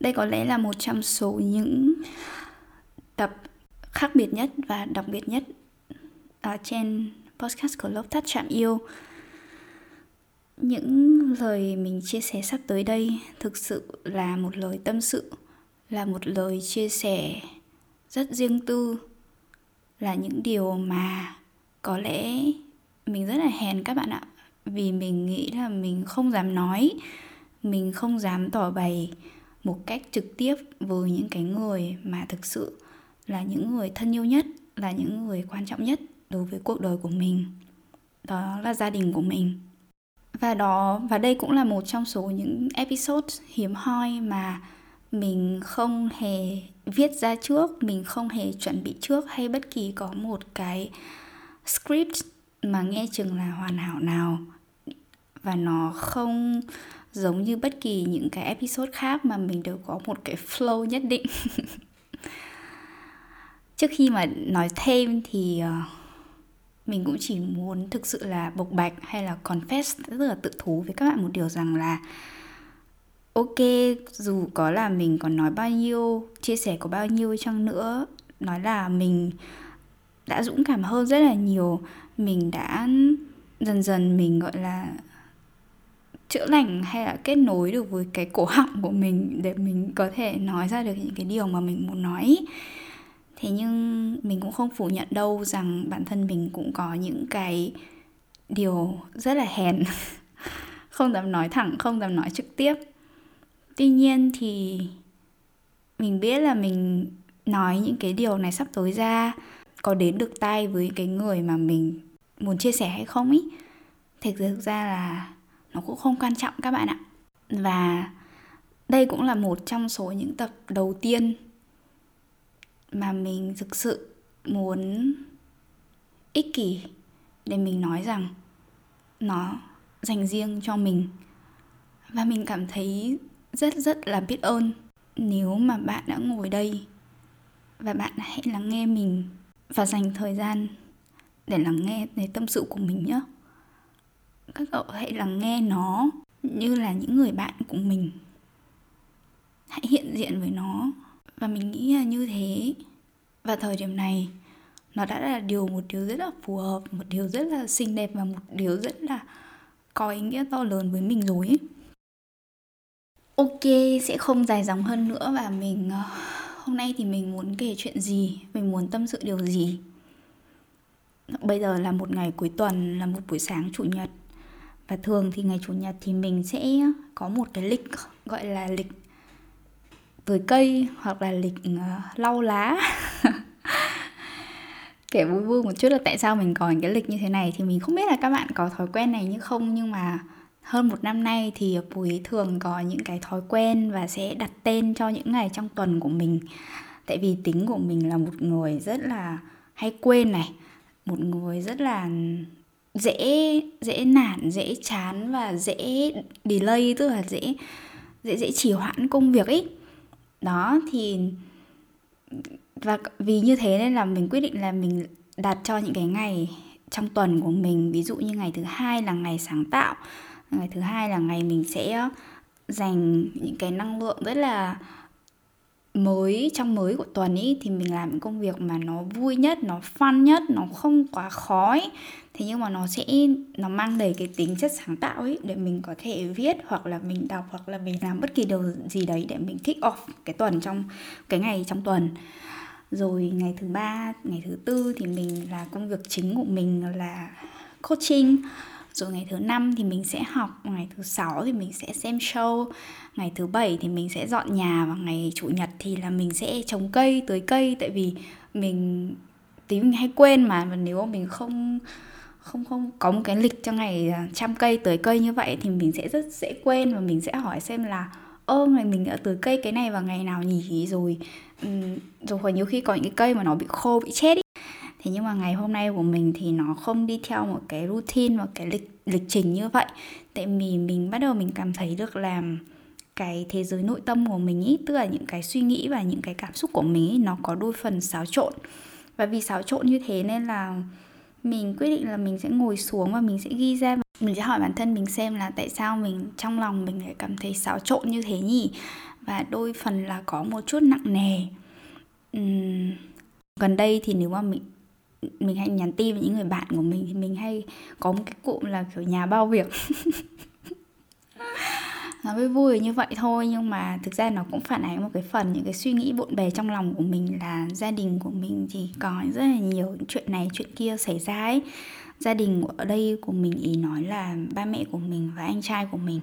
Đây có lẽ là một trong số những tập khác biệt nhất và đặc biệt nhất ở trên podcast của Lốc Thắt Chạm Yêu. Những lời mình chia sẻ sắp tới đây thực sự là một lời tâm sự, là một lời chia sẻ rất riêng tư, là những điều mà có lẽ mình rất là hèn các bạn ạ vì mình nghĩ là mình không dám nói mình không dám tỏ bày một cách trực tiếp với những cái người mà thực sự là những người thân yêu nhất, là những người quan trọng nhất đối với cuộc đời của mình. Đó là gia đình của mình. Và đó, và đây cũng là một trong số những episode hiếm hoi mà mình không hề viết ra trước, mình không hề chuẩn bị trước hay bất kỳ có một cái script mà nghe chừng là hoàn hảo nào. Và nó không giống như bất kỳ những cái episode khác mà mình đều có một cái flow nhất định. Trước khi mà nói thêm thì ờ, mình cũng chỉ muốn thực sự là bộc bạch hay là confess rất là tự thú với các bạn một điều rằng là, ok, dù có là mình còn nói bao nhiêu, chia sẻ có bao nhiêu chăng nữa, nói là mình đã dũng cảm hơn rất là nhiều, mình đã dần dần mình, gọi là chữa lành hay là kết nối được với cái cổ họng của mình để mình có thể nói ra được những cái điều mà mình muốn nói? Thế nhưng mình cũng không phủ nhận đâu rằng bản thân mình cũng có những cái điều rất là hèn. Không dám nói thẳng, không dám nói trực tiếp. Tuy nhiên thì mình biết là mình nói những cái điều này sắp tới ra có đến được tay với cái người mà mình muốn chia sẻ hay không ý. Thực thực ra là nó cũng không quan trọng các bạn ạ. Và đây cũng là một trong số những tập đầu tiên mà mình thực sự muốn ích kỷ để mình nói rằng nó dành riêng cho mình. Và mình cảm thấy rất rất là biết ơn nếu mà bạn đã ngồi đây và bạn hãy lắng nghe mình và dành thời gian để lắng nghe, để tâm sự của mình nhé các cậu hãy lắng nghe nó như là những người bạn của mình. Hãy hiện diện với nó. Và mình nghĩ là như thế. Và thời điểm này, nó đã là điều, một điều rất là phù hợp, một điều rất là xinh đẹp và một điều rất là có ý nghĩa to lớn với mình rồi ấy. ok, sẽ không dài dòng hơn nữa và mình ờ, hôm nay thì mình muốn kể chuyện gì? Mình muốn tâm sự điều gì? Bây giờ là một ngày cuối tuần, là một buổi sáng chủ nhật và thường thì ngày chủ nhật thì mình sẽ có một cái lịch gọi là lịch tưới cây hoặc là lịch uh, lau lá. Kể vui vui một chút là tại sao mình có cái lịch như thế này thì mình không biết là các bạn có thói quen này như không nhưng mà hơn một năm nay thì Bùi thường có những cái thói quen và sẽ đặt tên cho những ngày trong tuần của mình. Tại vì tính của mình là một người rất là hay quên này một người rất là dễ dễ nản, dễ chán và dễ delay, tức là dễ dễ dễ trì hoãn công việc ấy đó, thì, và vì như thế nên là mình quyết định là mình đặt cho những cái ngày trong tuần của mình, ví dụ như ngày thứ hai là ngày sáng tạo, ngày thứ hai là ngày mình sẽ ờ, dành những cái năng lượng rất là mới, trong mới của tuần ý, thì mình làm những công việc mà nó vui nhất, nó fun nhất, nó không quá khó ý. thế nhưng mà nó sẽ, nó mang đầy cái tính chất sáng tạo ấy để mình có thể viết hoặc là mình đọc hoặc là mình làm bất kỳ điều gì đấy để mình kick off cái tuần trong, cái ngày trong tuần rồi ngày thứ ba, ngày thứ tư thì mình là công việc chính của mình là coaching rồi ngày thứ năm thì mình sẽ học, ngày thứ sáu thì mình sẽ xem show, ngày thứ bảy thì mình sẽ dọn nhà và ngày chủ nhật thì là mình sẽ trồng cây, tưới cây. Tại vì mình, tí mình hay quên mà, và nếu mà mình không không không có một cái lịch cho ngày à, chăm cây, tưới cây như vậy thì mình sẽ rất dễ quên và mình sẽ hỏi xem là, ơ, ngày mình đã tưới cây cái này vào ngày nào nhỉ? Rồi rồi còn nhiều khi có những cái cây mà nó bị khô, bị chết ý thế nhưng mà ngày hôm nay của mình thì nó không đi theo một cái routine một cái lịch lịch trình như vậy. Tại vì mình bắt đầu mình cảm thấy được làm cái thế giới nội tâm của mình ý tức là những cái suy nghĩ và những cái cảm xúc của mình ý nó có đôi phần xáo trộn. Và vì xáo trộn như thế nên là mình quyết định là mình sẽ ngồi xuống và mình sẽ ghi ra. Mình sẽ hỏi bản thân mình xem là tại sao mình trong lòng mình lại cảm thấy xáo trộn như thế nhỉ? Và đôi phần là có một chút nặng nề. Uhm, gần đây thì nếu mà mình mình hay nhắn tin với những người bạn của mình thì mình hay có một cái cụm là kiểu nhà bao việc. Nó mới vui như vậy thôi nhưng mà thực ra nó cũng phản ánh một cái phần những cái suy nghĩ bộn bề trong lòng của mình là gia đình của mình thì có rất là nhiều chuyện này chuyện kia xảy ra ấy. Gia đình ở đây của mình ý nói là ba mẹ của mình và anh trai của mình.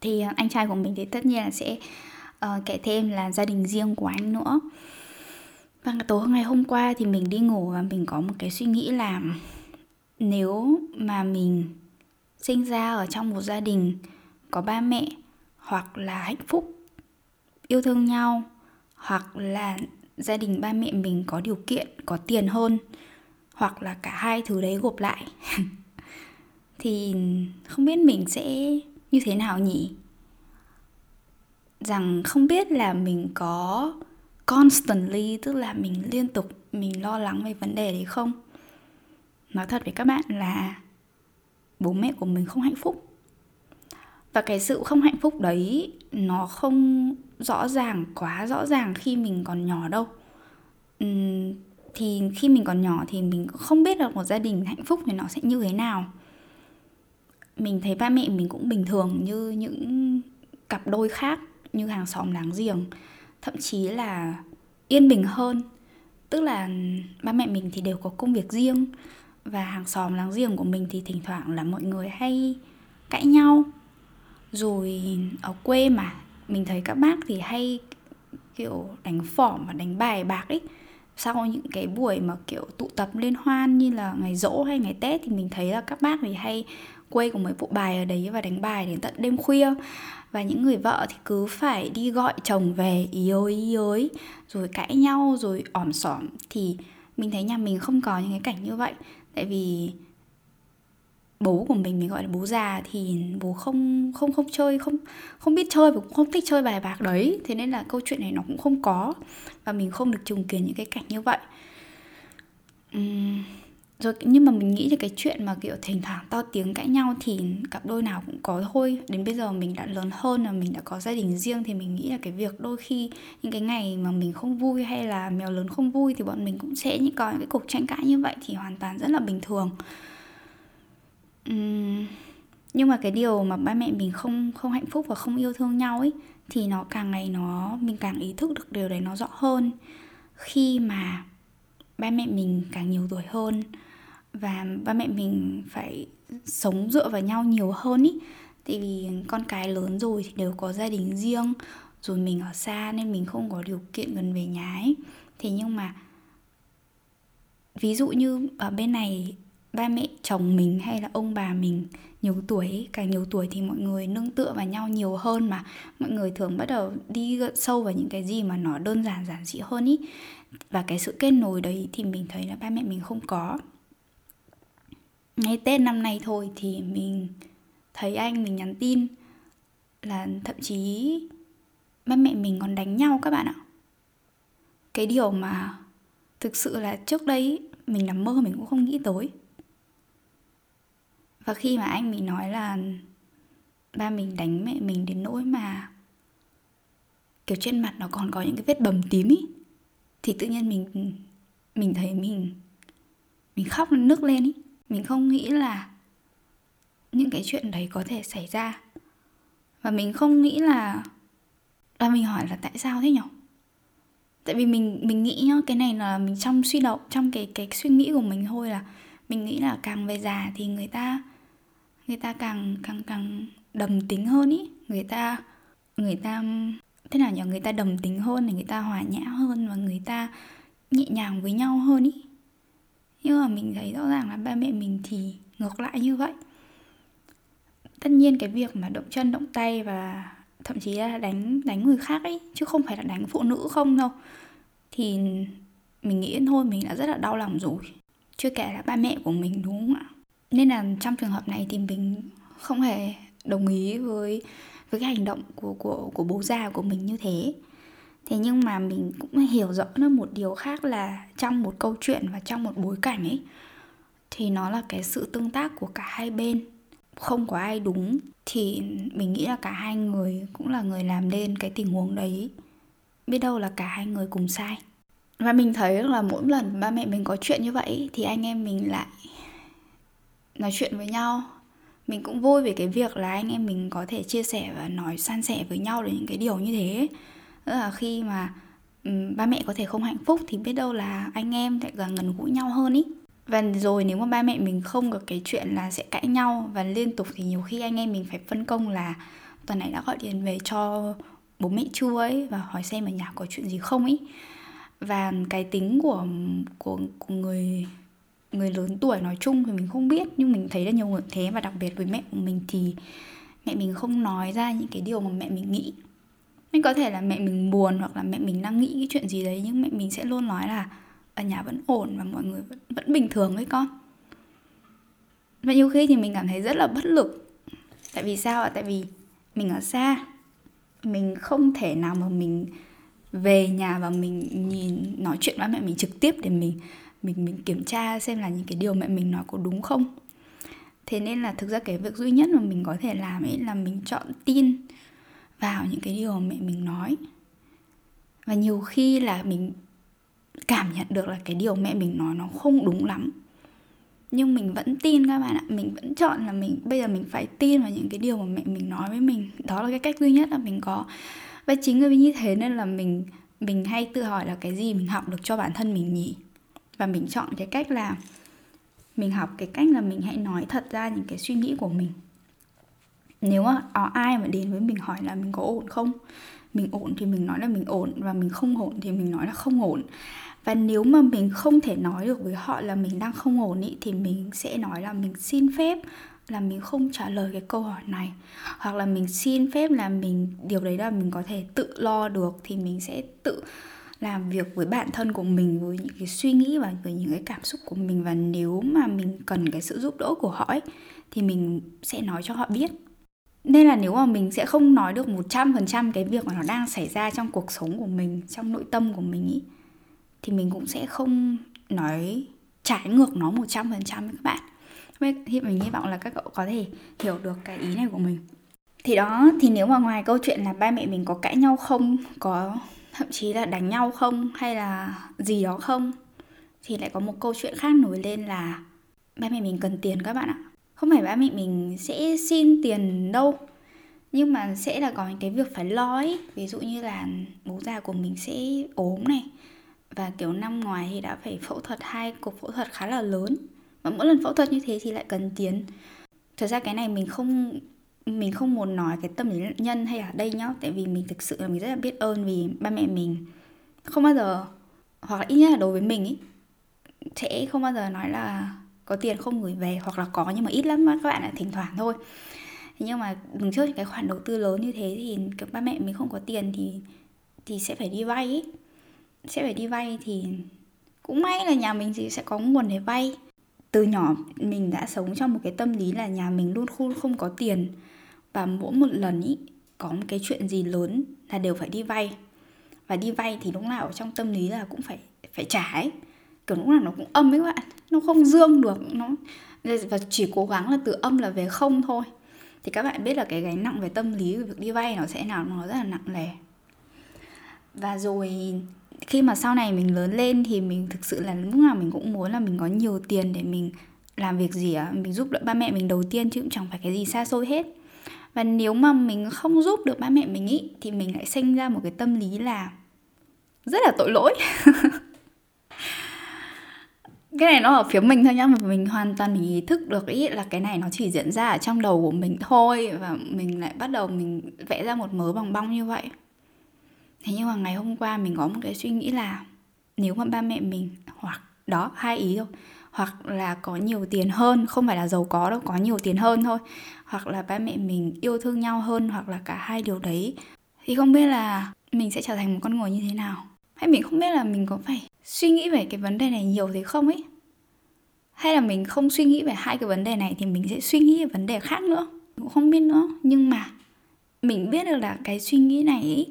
Thì anh trai của mình thì tất nhiên là sẽ uh, kể thêm là gia đình riêng của anh nữa và tối ngày hôm qua thì mình đi ngủ và mình có một cái suy nghĩ là nếu mà mình sinh ra ở trong một gia đình có ba mẹ hoặc là hạnh phúc, yêu thương nhau, hoặc là gia đình ba mẹ mình có điều kiện, có tiền hơn, hoặc là cả hai thứ đấy gộp lại, thì không biết mình sẽ như thế nào nhỉ? Rằng không biết là mình có constantly tức là mình liên tục mình lo lắng về vấn đề đấy không? Nói thật với các bạn là bố mẹ của mình không hạnh phúc. Và cái sự không hạnh phúc đấy nó không rõ ràng quá rõ ràng khi mình còn nhỏ đâu. Uhm, thì khi mình còn nhỏ thì mình không biết được một gia đình hạnh phúc thì nó sẽ như thế nào. Mình thấy ba mẹ mình cũng bình thường như những cặp đôi khác như hàng xóm láng giềng thậm chí là yên bình hơn. Tức là ba mẹ mình thì đều có công việc riêng và hàng xóm láng giềng của mình thì thỉnh thoảng là mọi người hay cãi nhau. Rồi ở quê mà, mình thấy các bác thì hay kiểu đánh phỏm và đánh bài bạc ấy. Sau những cái buổi mà kiểu tụ tập liên hoan như là ngày rỗ hay ngày tết thì mình thấy là các bác thì hay quây cùng mấy bộ bài ở đấy và đánh bài đến tận đêm khuya và những người vợ thì cứ phải đi gọi chồng về ý ơi ý ơi rồi cãi nhau rồi ỏm xỏm. Thì mình thấy nhà mình không có những cái cảnh như vậy. Tại vì bố của mình mình gọi là bố già thì bố không không không chơi không không biết chơi và cũng không thích chơi bài bạc đấy. Thế nên là câu chuyện này nó cũng không có. Và mình không được trùng kiến những cái cảnh như vậy. Uhm, rồi nhưng mà mình nghĩ là cái chuyện mà kiểu thỉnh thoảng to tiếng cãi nhau thì cặp đôi nào cũng có thôi. Đến bây giờ mình đã lớn hơn và mình đã có gia đình riêng thì mình nghĩ là cái việc đôi khi những cái ngày mà mình không vui hay là mèo lớn không vui thì bọn mình cũng sẽ những có những cái cuộc tranh cãi như vậy thì hoàn toàn rất là bình thường. Uhm, nhưng mà cái điều mà ba mẹ mình không không hạnh phúc và không yêu thương nhau ấy thì nó càng ngày nó mình càng ý thức được điều đấy nó rõ hơn. Khi mà ba mẹ mình càng nhiều tuổi hơn và ba mẹ mình phải sống dựa vào nhau nhiều hơn ý. Tại vì con cái lớn rồi thì đều có gia đình riêng, rồi mình ở xa nên mình không có điều kiện gần về nhà ấy. Thế nhưng mà, ví dụ như ở bên này, ba mẹ chồng mình hay là ông bà mình nhiều tuổi càng nhiều tuổi thì mọi người nương tựa vào nhau nhiều hơn mà. Mọi người thường bắt đầu đi sâu vào những cái gì mà nó đơn giản giản dị hơn ý. Và cái sự kết nối đấy thì mình thấy là ba mẹ mình không có ngay tết năm nay thôi thì mình thấy anh mình nhắn tin là thậm chí ba mẹ mình còn đánh nhau các bạn ạ. Cái điều mà thực sự là trước đây mình nằm mơ mình cũng không nghĩ tới. Và khi mà anh mình nói là ba mình đánh mẹ mình đến nỗi mà kiểu trên mặt nó còn có những cái vết bầm tím ý, thì tự nhiên mình mình thấy mình mình khóc nước lên ý mình không nghĩ là những cái chuyện đấy có thể xảy ra. Và mình không nghĩ là và mình hỏi là tại sao thế nhỉ tại vì mình mình nghĩ nhá, cái này là mình trong suy động, trong cái cái suy nghĩ của mình thôi là mình nghĩ là càng về già thì người ta người ta càng càng càng đầm tính hơn ý. Người ta người ta, thế nào nhỉ người ta đầm tính hơn thì người ta hòa nhã hơn và người ta nhẹ nhàng với nhau hơn ý nhưng mà mình thấy rõ ràng là ba mẹ mình thì ngược lại như vậy. Tất nhiên cái việc mà động chân, động tay và thậm chí là đánh đánh người khác ấy, chứ không phải là đánh phụ nữ không đâu, thì mình nghĩ thôi, mình đã rất là đau lòng rồi. Chưa kể là ba mẹ của mình, đúng không ạ? Nên là trong trường hợp này thì mình không hề đồng ý với với cái hành động của của của bố già của mình như thế thế nhưng mà mình cũng hiểu rõ được một điều khác là trong một câu chuyện và trong một bối cảnh ấy, thì nó là cái sự tương tác của cả hai bên. Không có ai đúng thì mình nghĩ là cả hai người cũng là người làm nên cái tình huống đấy. Biết đâu là cả hai người cùng sai. Và mình thấy là mỗi lần ba mẹ mình có chuyện như vậy thì anh em mình lại nói chuyện với nhau. Mình cũng vui về cái việc là anh em mình có thể chia sẻ và nói san sẻ với nhau về những cái điều như thế tức là khi mà um, ba mẹ có thể không hạnh phúc thì biết đâu là anh em lại càng gần gũi nhau hơn ý. Và rồi nếu mà ba mẹ mình không có cái chuyện là sẽ cãi nhau và liên tục thì nhiều khi anh em mình phải phân công là tuần này đã gọi điện về cho bố mẹ chưa ấy và hỏi xem ở nhà có chuyện gì không ấy và cái tính của của của người người lớn tuổi nói chung thì mình không biết nhưng mình thấy là nhiều người thế. Và đặc biệt với mẹ của mình thì mẹ mình không nói ra những cái điều mà mẹ mình nghĩ nên có thể là mẹ mình buồn hoặc là mẹ mình đang nghĩ cái chuyện gì đấy nhưng mẹ mình sẽ luôn nói là ở nhà vẫn ổn và mọi người vẫn, vẫn bình thường với con. Và nhiều khi thì mình cảm thấy rất là bất lực. Tại vì sao ạ? Tại vì mình ở xa mình không thể nào mà mình về nhà và mình nhìn nói chuyện với mẹ mình trực tiếp để mình mình mình kiểm tra xem là những cái điều mẹ mình nói có đúng không. Thế nên là thực ra cái việc duy nhất mà mình có thể làm ấy là mình chọn tin vào những cái điều mà mẹ mình nói. Và nhiều khi là mình cảm nhận được là cái điều mẹ mình nói nó không đúng lắm. Nhưng mình vẫn tin các bạn ạ. Mình vẫn chọn là mình, bây giờ mình phải tin vào những cái điều mà mẹ mình nói với mình. Đó là cái cách duy nhất là mình có. Và chính vì như thế nên là mình mình hay tự hỏi là cái gì mình học được cho bản thân mình nhỉ? Và mình chọn cái cách là, mình học cái cách là mình hãy nói thật ra những cái suy nghĩ của mình nếu mà có ai mà đến với mình hỏi là mình có ổn không? Mình ổn thì mình nói là mình ổn và mình không ổn thì mình nói là không ổn. Và nếu mà mình không thể nói được với họ là mình đang không ổn ý, thì mình sẽ nói là mình xin phép là mình không trả lời cái câu hỏi này. Hoặc là mình xin phép là mình điều đấy là mình có thể tự lo được thì mình sẽ tự làm việc với bản thân của mình với những cái suy nghĩ và với những cái cảm xúc của mình. Và nếu mà mình cần cái sự giúp đỡ của họ ấy thì mình sẽ nói cho họ biết nên là nếu mà mình sẽ không nói được 100% cái việc mà nó đang xảy ra trong cuộc sống của mình, trong nội tâm của mình ý thì mình cũng sẽ không nói trái ngược nó 100% với các bạn. Thì mình hy vọng là các cậu có thể hiểu được cái ý này của mình. Thì đó, thì nếu mà ngoài câu chuyện là ba mẹ mình có cãi nhau không, có thậm chí là đánh nhau không hay là gì đó không thì lại có một câu chuyện khác nổi lên là ba mẹ mình cần tiền các bạn ạ không phải ba mẹ mình sẽ xin tiền đâu, nhưng mà sẽ là có những cái việc phải lo ấy. Ví dụ như là bố già của mình sẽ ốm này, và kiểu năm ngoài thì đã phải phẫu thuật hai cuộc phẫu thuật khá là lớn. Và mỗi lần phẫu thuật như thế thì lại cần tiền. Thật ra cái này mình không mình không muốn nói cái tâm lý nhân hay ở đây nhá, tại vì mình thực sự là mình rất là biết ơn vì ba mẹ mình. Không bao giờ, hoặc là ít nhất là đối với mình ý, sẽ không bao giờ nói là có tiền không gửi về hoặc là có nhưng mà ít lắm các bạn là thỉnh thoảng thôi. Nhưng mà đứng trước cái khoản đầu tư lớn như thế thì các ba mẹ mình không có tiền thì thì sẽ phải đi vay sẽ phải đi vay thì cũng may là nhà mình thì sẽ có nguồn để vay. Từ nhỏ mình đã sống trong một cái tâm lý là nhà mình luôn không không có tiền. Và mỗi một lần ý, có một cái chuyện gì lớn là đều phải đi vay. Và đi vay thì lúc nào trong tâm lý là cũng phải phải trả ấy kiểu lúc nào nó cũng âm ấy các bạn. Nó không dương được, nó và chỉ cố gắng là từ âm là về không thôi. Thì các bạn biết là cái gánh nặng về tâm lý của việc đi vay nó sẽ nào, nó rất là nặng nề. Và rồi, khi mà sau này mình lớn lên thì mình thực sự là lúc nào mình cũng muốn là mình có nhiều tiền để mình làm việc gì á, mình giúp đỡ ba mẹ mình đầu tiên chứ cũng chẳng phải cái gì xa xôi hết. Và nếu mà mình không giúp được ba mẹ mình ý, thì mình lại sinh ra một cái tâm lý là rất là tội lỗi. cái này nó ở phía mình thôi nhá, mà mình hoàn toàn mình ý thức được ý là cái này nó chỉ diễn ra ở trong đầu của mình thôi, và mình lại bắt đầu mình vẽ ra một mớ bằng bong như vậy. Thế nhưng mà ngày hôm qua mình có một cái suy nghĩ là nếu mà ba mẹ mình, hoặc, đó, hai ý thôi, hoặc là có nhiều tiền hơn, không phải là giàu có đâu, có nhiều tiền hơn thôi, hoặc là ba mẹ mình yêu thương nhau hơn, hoặc là cả hai điều đấy, thì không biết là mình sẽ trở thành một con người như thế nào. Hay mình không biết là mình có phải suy nghĩ về cái vấn đề này nhiều thì không ấy. Hay là mình không suy nghĩ về hai cái vấn đề này thì mình sẽ suy nghĩ về vấn đề khác nữa. Cũng không biết nữa. Nhưng mà mình biết được là cái suy nghĩ này ý,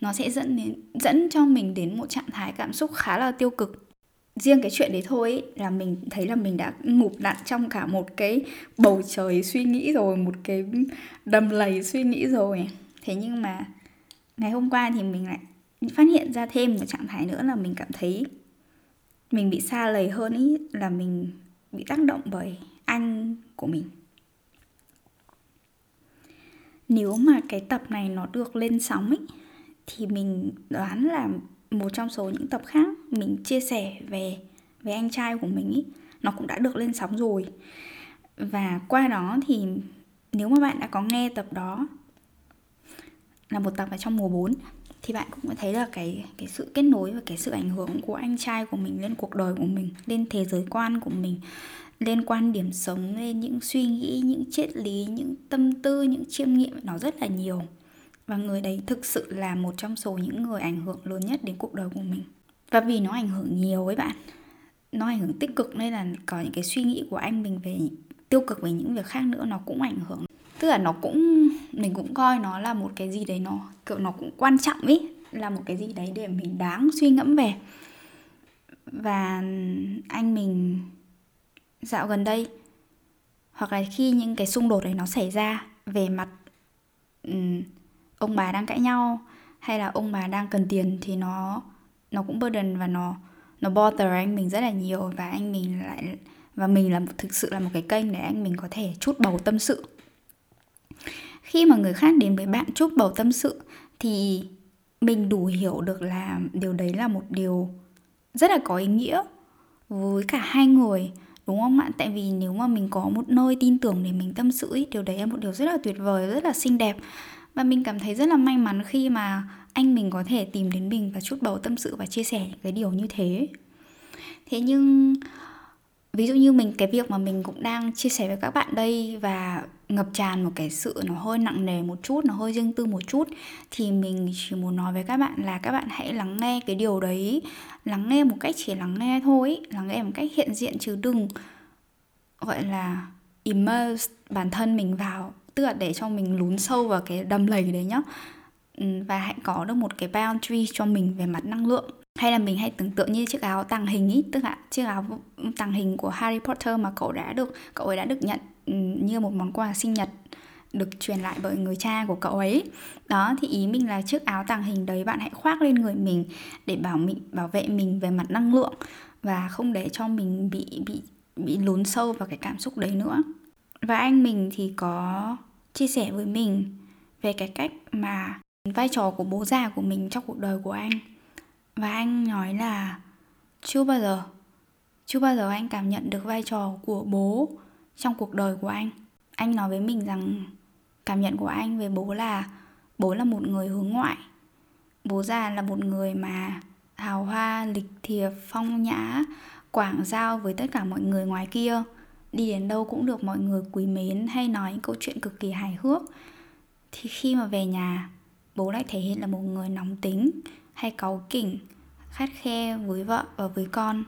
nó sẽ dẫn đến dẫn cho mình đến một trạng thái cảm xúc khá là tiêu cực. Riêng cái chuyện đấy thôi ý, là mình thấy là mình đã ngụp lặn trong cả một cái bầu trời suy nghĩ rồi một cái đầm lầy suy nghĩ rồi. Thế nhưng mà ngày hôm qua thì mình lại phát hiện ra thêm một trạng thái nữa là mình cảm thấy mình bị xa lầy hơn ý, là mình bị tác động bởi anh của mình. Nếu mà cái tập này nó được lên sóng ấy thì mình đoán là một trong số những tập khác mình chia sẻ về về anh trai của mình ý, nó cũng đã được lên sóng rồi. Và qua đó thì nếu mà bạn đã có nghe tập đó, là một tập ở trong mùa 4 thì bạn cũng thấy là cái cái sự kết nối và cái sự ảnh hưởng của anh trai của mình lên cuộc đời của mình, lên thế giới quan của mình, lên quan điểm sống, lên những suy nghĩ, những triết lý, những tâm tư, những chiêm nghiệm nó rất là nhiều. Và người đấy thực sự là một trong số những người ảnh hưởng lớn nhất đến cuộc đời của mình. Và vì nó ảnh hưởng nhiều với bạn, nó ảnh hưởng tích cực nên là có những cái suy nghĩ của anh mình về tiêu cực về những việc khác nữa nó cũng ảnh hưởng tức là nó cũng mình cũng coi nó là một cái gì đấy nó kiểu nó cũng quan trọng ý là một cái gì đấy để mình đáng suy ngẫm về. Và anh mình dạo gần đây hoặc là khi những cái xung đột đấy nó xảy ra về mặt um, ông bà đang cãi nhau hay là ông bà đang cần tiền thì nó nó cũng burden và nó nó bother anh mình rất là nhiều. Và anh mình lại và mình là thực sự là một cái kênh để anh mình có thể chút bầu tâm sự khi mà người khác đến với bạn chúc bầu tâm sự thì mình đủ hiểu được là điều đấy là một điều rất là có ý nghĩa với cả hai người đúng không ạ? Tại vì nếu mà mình có một nơi tin tưởng để mình tâm sự ý, điều đấy là một điều rất là tuyệt vời rất là xinh đẹp. Và mình cảm thấy rất là may mắn khi mà anh mình có thể tìm đến mình và chút bầu tâm sự và chia sẻ cái điều như thế. Thế nhưng ví dụ như mình, cái việc mà mình cũng đang chia sẻ với các bạn đây và ngập tràn một cái sự nó hơi nặng nề một chút, nó hơi riêng tư một chút, thì mình chỉ muốn nói với các bạn là các bạn hãy lắng nghe cái điều đấy, lắng nghe một cách chỉ lắng nghe thôi, lắng nghe một cách hiện diện chứ đừng, gọi là, immerse bản thân mình vào, tức là để cho mình lún sâu vào cái đầm lầy đấy nhá. Và hãy có được một cái boundary cho mình về mặt năng lượng hay là mình hay tưởng tượng như chiếc áo tàng hình ý, tức là chiếc áo tàng hình của Harry Potter mà cậu đã được, cậu ấy đã được nhận ừ, như một món quà sinh nhật được truyền lại bởi người cha của cậu ấy. Đó, thì ý mình là chiếc áo tàng hình đấy bạn hãy khoác lên người mình để bảo mình bảo vệ mình về mặt năng lượng và không để cho mình bị bị bị lún sâu vào cái cảm xúc đấy nữa. Và anh mình thì có chia sẻ với mình về cái cách mà vai trò của bố già của mình trong cuộc đời của anh và anh nói là, chưa bao giờ. Chưa bao giờ anh cảm nhận được vai trò của bố trong cuộc đời của anh. Anh nói với mình rằng cảm nhận của anh về bố là bố là một người hướng ngoại. Bố già là một người mà hào hoa, lịch thiệp, phong nhã, quảng giao với tất cả mọi người ngoài kia. Đi đến đâu cũng được mọi người quý mến hay nói những câu chuyện cực kỳ hài hước. Thì khi mà về nhà, bố lại thể hiện là một người nóng tính hay cáu kỉnh khắt khe với vợ và với con.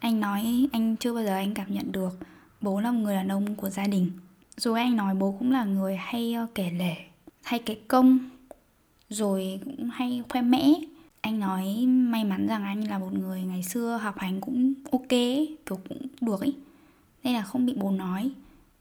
Anh nói, anh chưa bao giờ anh cảm nhận được bố là một người đàn ông của gia đình. Rồi anh nói bố cũng là người hay ờ, kể lể, hay kể công, rồi cũng hay khoe mẽ. Anh nói may mắn rằng anh là một người ngày xưa học hành cũng ok kiểu cũng được ý nên là không bị bố nói.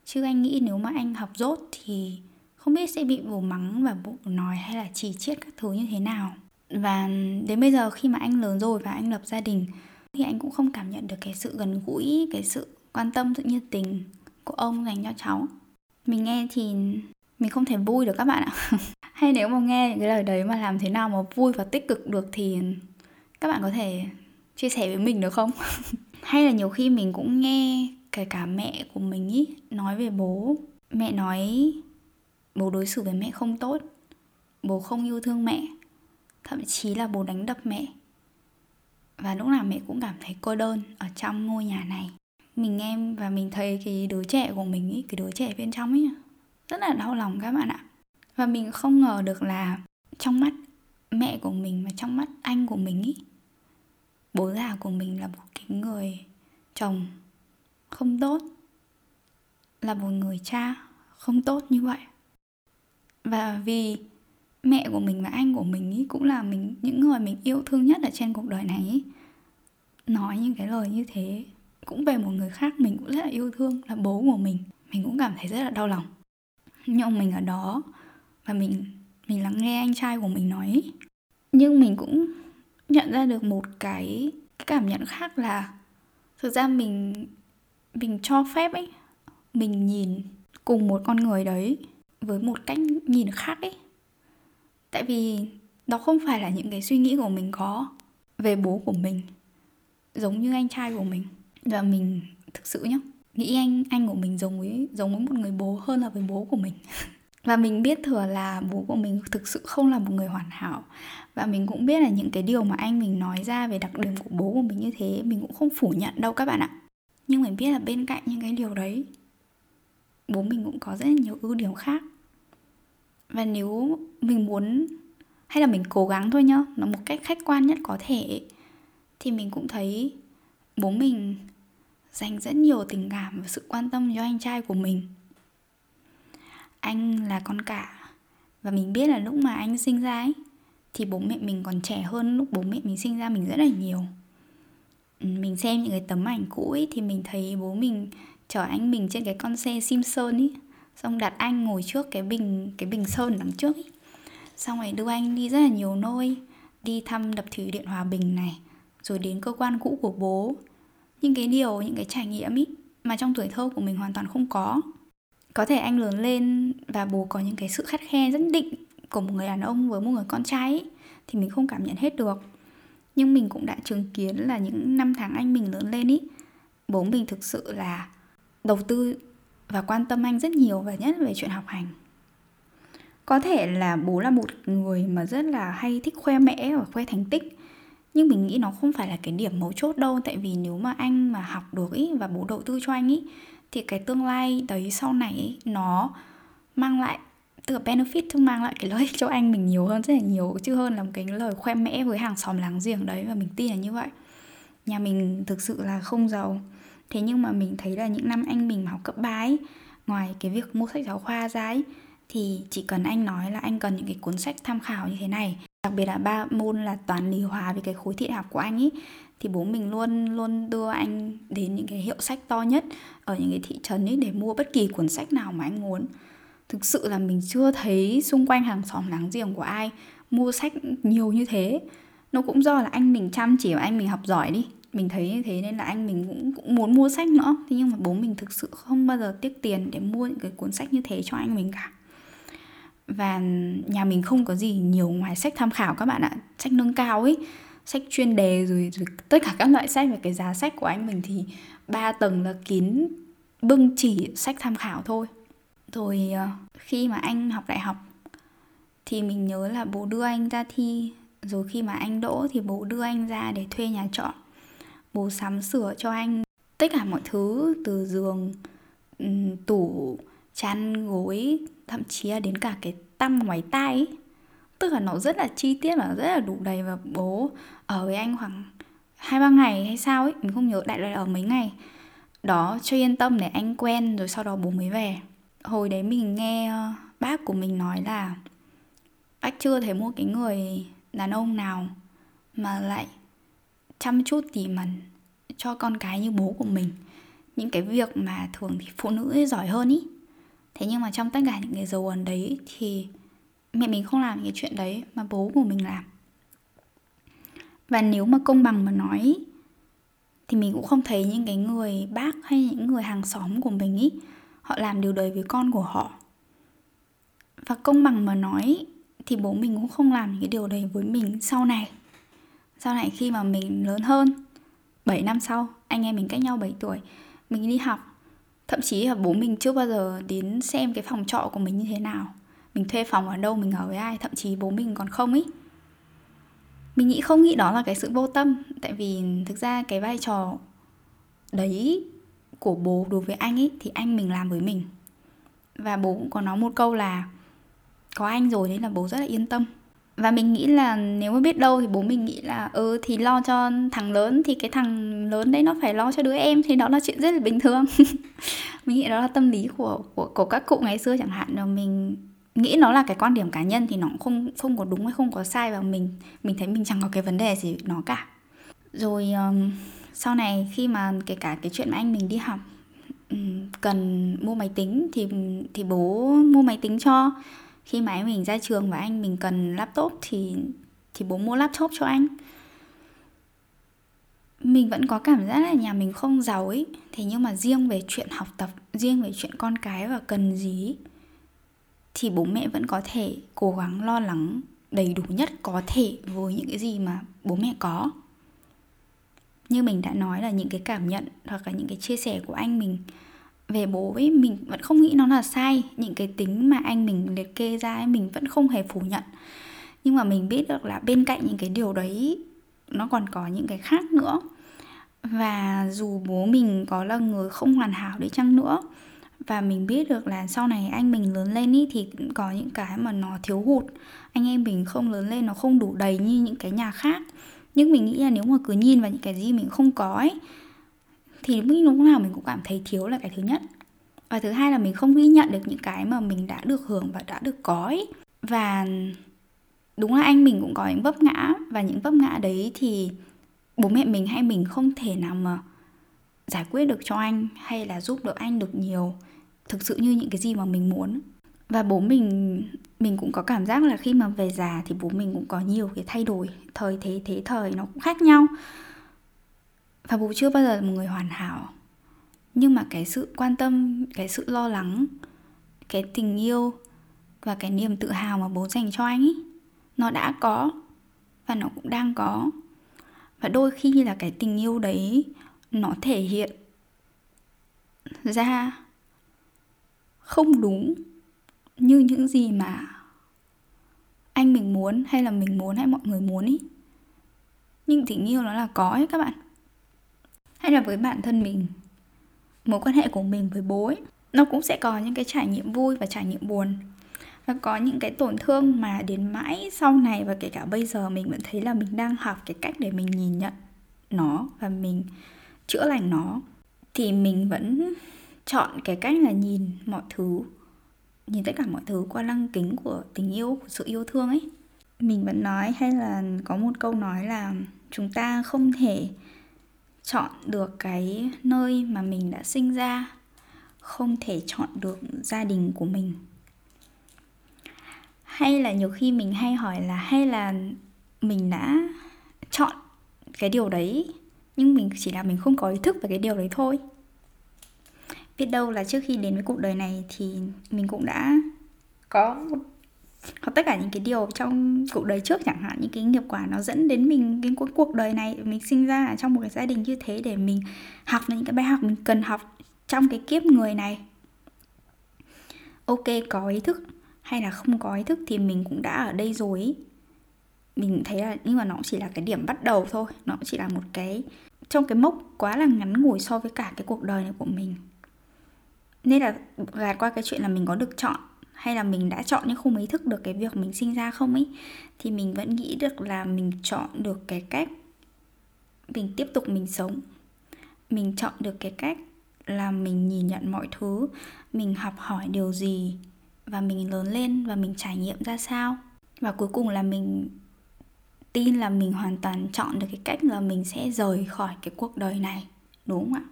Chứ anh nghĩ nếu mà anh học dốt thì không biết sẽ bị bố mắng và bố nói hay là chỉ chiết các thứ như thế nào và đến bây giờ khi mà anh lớn rồi và anh lập gia đình, thì anh cũng không cảm nhận được cái sự gần gũi, cái sự quan tâm, sự nhiệt tình của ông dành cho cháu. Mình nghe thì mình không thể vui được các bạn ạ. Hay nếu mà nghe những cái lời đấy mà làm thế nào mà vui và tích cực được thì các bạn có thể chia sẻ với mình được không? Hay là nhiều khi mình cũng nghe kể cả mẹ của mình ý, nói về bố. Mẹ nói, bố đối xử với mẹ không tốt, bố không yêu thương mẹ thậm chí là bố đánh đập mẹ. Và lúc nào mẹ cũng cảm thấy cô đơn ở trong ngôi nhà này. Mình nghe và mình thấy cái đứa trẻ của mình ý, cái đứa trẻ bên trong ấy rất là đau lòng các bạn ạ. Và mình không ngờ được là trong mắt mẹ của mình và trong mắt anh của mình ý bố già của mình là một cái người chồng không tốt là một người cha không tốt như vậy. Và vì mẹ của mình và anh của mình ý cũng là mình những người mình yêu thương nhất ở trên cuộc đời này ý. Nói những cái lời như thế cũng về một người khác mình cũng rất là yêu thương là bố của mình. Mình cũng cảm thấy rất là đau lòng. Nhưng mình ở đó và mình mình lắng nghe anh trai của mình nói nhưng mình cũng nhận ra được một cái, cái cảm nhận khác là thực ra mình mình cho phép ấy mình nhìn cùng một con người đấy với một cách nhìn khác ấy tại vì đó không phải là những cái suy nghĩ của mình có về bố của mình, giống như anh trai của mình. Và mình thực sự nhá, nghĩ anh anh của mình giống với giống với một người bố hơn là với bố của mình. Và mình biết thừa là bố của mình thực sự không là một người hoàn hảo. Và mình cũng biết là những cái điều mà anh mình nói ra về đặc điểm của bố của mình như thế, mình cũng không phủ nhận đâu các bạn ạ. Nhưng mình biết là bên cạnh những cái điều đấy, bố mình cũng có rất là nhiều ưu điểm khác và nếu mình muốn hay là mình cố gắng thôi nhá, nó một cách khách quan nhất có thể thì mình cũng thấy bố mình dành rất nhiều tình cảm và sự quan tâm cho anh trai của mình. Anh là con cả và mình biết là lúc mà anh sinh ra ấy, thì bố mẹ mình còn trẻ hơn lúc bố mẹ mình sinh ra mình rất là nhiều. Ừ, mình xem những cái tấm ảnh cũ ấy, thì mình thấy bố mình chở anh mình trên cái con xe Simpson ấy xong đặt anh ngồi trước cái bình cái bình sơn đằng trước ấy. xong rồi đưa anh đi rất là nhiều nơi đi thăm đập thủy điện hòa bình này rồi đến cơ quan cũ của bố. Những cái điều những cái trải nghiệm ý mà trong tuổi thơ của mình hoàn toàn không có. Có thể anh lớn lên và bố có những cái sự khắt khe rất định của một người đàn ông với một người con trai ý, thì mình không cảm nhận hết được. Nhưng mình cũng đã chứng kiến là những năm tháng anh mình lớn lên ý bố mình thực sự là đầu tư và quan tâm anh rất nhiều và nhất về chuyện học hành. Có thể là bố là một người mà rất là hay thích khoe mẽ và khoe thành tích nhưng mình nghĩ nó không phải là cái điểm mấu chốt đâu. Tại vì nếu mà anh mà học được ý và bố đầu tư cho anh ý thì cái tương lai đấy sau này ý, nó mang lại tức là benefit tức mang lại cái lợi ích cho anh mình nhiều hơn rất là nhiều chứ hơn là một cái lời khoe mẽ với hàng xóm láng giềng đấy và mình tin là như vậy. Nhà mình thực sự là không giàu thế nhưng mà mình thấy là những năm anh mình học cấp 3 ấy, ngoài cái việc mua sách giáo khoa ra ấy, thì chỉ cần anh nói là anh cần những cái cuốn sách tham khảo như thế này. Đặc biệt là ba môn là toán lý hóa với cái khối thị học của anh ấy thì bố mình luôn luôn đưa anh đến những cái hiệu sách to nhất ở những cái thị trấn ấy để mua bất kỳ cuốn sách nào mà anh muốn. Thực sự là mình chưa thấy xung quanh hàng xóm láng giềng của ai mua sách nhiều như thế. Nó cũng do là anh mình chăm chỉ và anh mình học giỏi đi mình thấy như thế nên là anh mình cũng, cũng muốn mua sách nữa. Thế nhưng mà bố mình thực sự không bao giờ tiếc tiền để mua những cái cuốn sách như thế cho anh mình cả. Và nhà mình không có gì nhiều ngoài sách tham khảo các bạn ạ. Sách nâng cao ấy sách chuyên đề rồi, rồi tất cả các loại sách và cái giá sách của anh mình thì ba tầng là kín bưng chỉ sách tham khảo thôi. Rồi ờ, khi mà anh học đại học thì mình nhớ là bố đưa anh ra thi. Rồi khi mà anh đỗ thì bố đưa anh ra để thuê nhà trọ bố sắm sửa cho anh tất cả mọi thứ, từ giường ừ, tủ, chăn, gối, thậm chí là đến cả cái tăm ngoài tay ấy. tức là nó rất là chi tiết và rất là đủ đầy và bố ở với anh khoảng hai, ba ngày hay sao ấy, mình không nhớ, đại loại ở mấy ngày đó, cho yên tâm để anh quen rồi sau đó bố mới về hồi đấy mình nghe ờ, bác của mình nói là bác chưa thấy một cái người đàn ông nào mà lại chăm chút tỉ mẩn cho con cái như bố của mình. Những cái việc mà thường thì phụ nữ giỏi hơn ý. Thế nhưng mà trong tất cả những cái dấu ấn đấy thì mẹ mình không làm những cái chuyện đấy mà bố của mình làm. Và nếu mà công bằng mà nói thì mình cũng không thấy những cái người bác hay những người hàng xóm của mình ý, họ làm điều đấy với con của họ. Và công bằng mà nói thì bố mình cũng không làm những cái điều đấy với mình sau này sau này khi mà mình lớn hơn 7 năm sau, anh em mình cách nhau 7 tuổi, mình đi học. Thậm chí là bố mình chưa bao giờ đến xem cái phòng trọ của mình như thế nào. Mình thuê phòng ở đâu, mình ở với ai, thậm chí bố mình còn không ý. Mình nghĩ không nghĩ đó là cái sự vô tâm, tại vì thực ra cái vai trò đấy của bố đối với anh ấy thì anh mình làm với mình. Và bố cũng có nói một câu là, có anh rồi đấy là bố rất là yên tâm và mình nghĩ là nếu mà biết đâu thì bố mình nghĩ là ừ thì lo cho thằng lớn thì cái thằng lớn đấy nó phải lo cho đứa em thì đó là chuyện rất là bình thường. Mình nghĩ đó là tâm lý của của của các cụ ngày xưa chẳng hạn. Là mình nghĩ nó là cái quan điểm cá nhân thì nó cũng không không có đúng hay không có sai và mình. Mình thấy mình chẳng có cái vấn đề gì nó cả. Rồi um, sau này khi mà kể cả cái chuyện mà anh mình đi học um, cần mua máy tính thì thì bố mua máy tính cho khi mà anh mình ra trường và anh mình cần laptop thì thì bố mua laptop cho anh. Mình vẫn có cảm giác là nhà mình không giàu ấy. Thế nhưng mà riêng về chuyện học tập, riêng về chuyện con cái và cần gì thì bố mẹ vẫn có thể cố gắng lo lắng đầy đủ nhất có thể với những cái gì mà bố mẹ có. Như mình đã nói là những cái cảm nhận hoặc là những cái chia sẻ của anh mình về bố ấy, mình vẫn không nghĩ nó là sai. Những cái tính mà anh mình liệt kê ra ấy, mình vẫn không hề phủ nhận. Nhưng mà mình biết được là bên cạnh những cái điều đấy, nó còn có những cái khác nữa. Và dù bố mình có là người không hoàn hảo đi chăng nữa, và mình biết được là sau này anh mình lớn lên ý, thì có những cái mà nó thiếu hụt. Anh em mình không lớn lên, nó không đủ đầy như những cái nhà khác. Nhưng mình nghĩ là nếu mà cứ nhìn vào những cái gì mình không có ấy thì lúc nào mình cũng cảm thấy thiếu là cái thứ nhất. Và thứ hai là mình không ghi nhận được những cái mà mình đã được hưởng và đã được có ấy. và đúng là anh mình cũng có những vấp ngã, và những vấp ngã đấy thì bố mẹ mình hay mình không thể nào mà giải quyết được cho anh hay là giúp được anh được nhiều, thực sự như những cái gì mà mình muốn. Và bố mình mình cũng có cảm giác là khi mà về già thì bố mình cũng có nhiều cái thay đổi, thời thế thế thời nó cũng khác nhau và bố chưa bao giờ là một người hoàn hảo. Nhưng mà cái sự quan tâm, cái sự lo lắng, cái tình yêu và cái niềm tự hào mà bố dành cho anh ấy nó đã có và nó cũng đang có. Và đôi khi là cái tình yêu đấy, nó thể hiện ra không đúng như những gì mà anh mình muốn hay là mình muốn hay mọi người muốn ý. Nhưng tình yêu nó là có ấy các bạn hay là với bản thân mình. Mối quan hệ của mình với bố ấy, nó cũng sẽ có những cái trải nghiệm vui và trải nghiệm buồn. Và có những cái tổn thương mà đến mãi sau này và kể cả bây giờ mình vẫn thấy là mình đang học cái cách để mình nhìn nhận nó và mình chữa lành nó, thì mình vẫn chọn cái cách là nhìn mọi thứ, nhìn tất cả mọi thứ qua lăng kính của tình yêu, của sự yêu thương ấy. Mình vẫn nói hay là có một câu nói là chúng ta không thể chọn được cái nơi mà mình đã sinh ra, không thể chọn được gia đình của mình. Hay là nhiều khi mình hay hỏi là, hay là mình đã chọn cái điều đấy, nhưng mình chỉ là mình không có ý thức về cái điều đấy thôi. Biết đâu là trước khi đến với cuộc đời này thì mình cũng đã có một hoặc tất cả những cái điều trong cuộc đời trước chẳng hạn, những cái nghiệp quả nó dẫn đến mình cái cuối cuộc đời này, mình sinh ra ở trong một cái gia đình như thế để mình học những cái bài học mình cần học trong cái kiếp người này. Ok, có ý thức hay là không có ý thức thì mình cũng đã ở đây rồi mình thấy là, nhưng mà nó chỉ là cái điểm bắt đầu thôi, nó chỉ là một cái, trong cái mốc quá là ngắn ngủi so với cả cái cuộc đời này của mình. Nên là gạt qua cái chuyện là mình có được chọn hay là mình đã chọn nhưng không ý thức được cái việc mình sinh ra không ấy, thì mình vẫn nghĩ được là mình chọn được cái cách mình tiếp tục mình sống. Mình chọn được cái cách là mình nhìn nhận mọi thứ, mình học hỏi điều gì và mình lớn lên và mình trải nghiệm ra sao. Và cuối cùng là mình tin là mình hoàn toàn chọn được cái cách là mình sẽ rời khỏi cái cuộc đời này, đúng không ạ?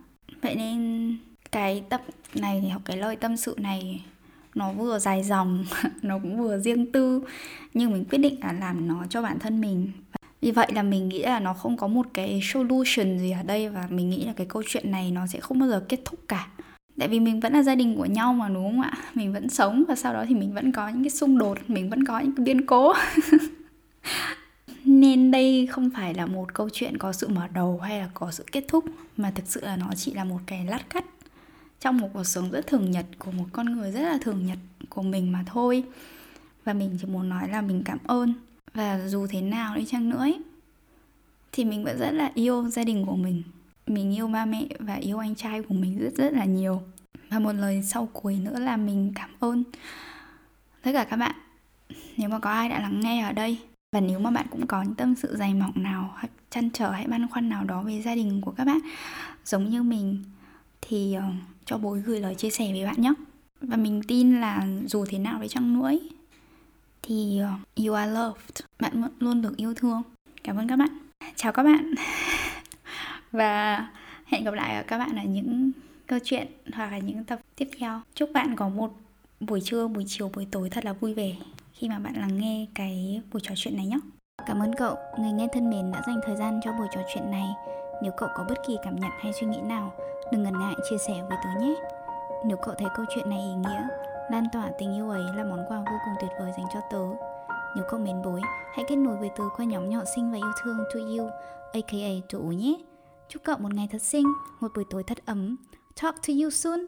Vậy nên cái tập này hoặc học cái lời tâm sự này nó vừa dài dòng, nó cũng vừa riêng tư. Nhưng mình quyết định là làm nó cho bản thân mình. Vì vậy là mình nghĩ là nó không có một cái solution gì ở đây và mình nghĩ là cái câu chuyện này nó sẽ không bao giờ kết thúc cả. Tại vì mình vẫn là gia đình của nhau mà, đúng không ạ? Mình vẫn sống và sau đó thì mình vẫn có những cái xung đột, mình vẫn có những cái biến cố. Nên đây không phải là một câu chuyện có sự mở đầu hay là có sự kết thúc, mà thực sự là nó chỉ là một cái lát cắt trong một cuộc sống rất thường nhật của một con người rất là thường nhật của mình mà thôi. Và mình chỉ muốn nói là mình cảm ơn. Và dù thế nào đi chăng nữa ấy, thì mình vẫn rất là yêu gia đình của mình. Mình yêu ba mẹ và yêu anh trai của mình rất rất là nhiều. Và một lời sau cuối nữa là mình cảm ơn. Tất cả các bạn nếu mà có ai đã lắng nghe ở đây và nếu mà bạn cũng có những tâm sự dày mỏng nào hoặc chăn trở hay băn khoăn nào đó về gia đình của các bạn giống như mình thì uh, cho bố gửi lời chia sẻ với bạn nhé. Và mình tin là dù thế nào đi chăng nữa thì uh, you are loved. Bạn luôn được yêu thương. Cảm ơn các bạn. Chào các bạn. Và hẹn gặp lại các bạn ở những câu chuyện hoặc là những tập tiếp theo. Chúc bạn có một buổi trưa buổi chiều buổi tối thật là vui vẻ khi mà bạn lắng nghe cái buổi trò chuyện này nhé. Cảm ơn cậu. Người nghe thân mến đã dành thời gian cho buổi trò chuyện này. Nếu cậu có bất kỳ cảm nhận hay suy nghĩ nào đừng ngần ngại chia sẻ với tớ nhé. Nếu cậu thấy câu chuyện này ý nghĩa, lan tỏa tình yêu ấy là món quà vô cùng tuyệt vời dành cho tớ. Nếu cậu mến bối, hãy kết nối với tớ qua nhóm nhỏ xinh và yêu thương to you aka to nhé. Chúc cậu một ngày thật xinh, một buổi tối thật ấm. Talk to you soon!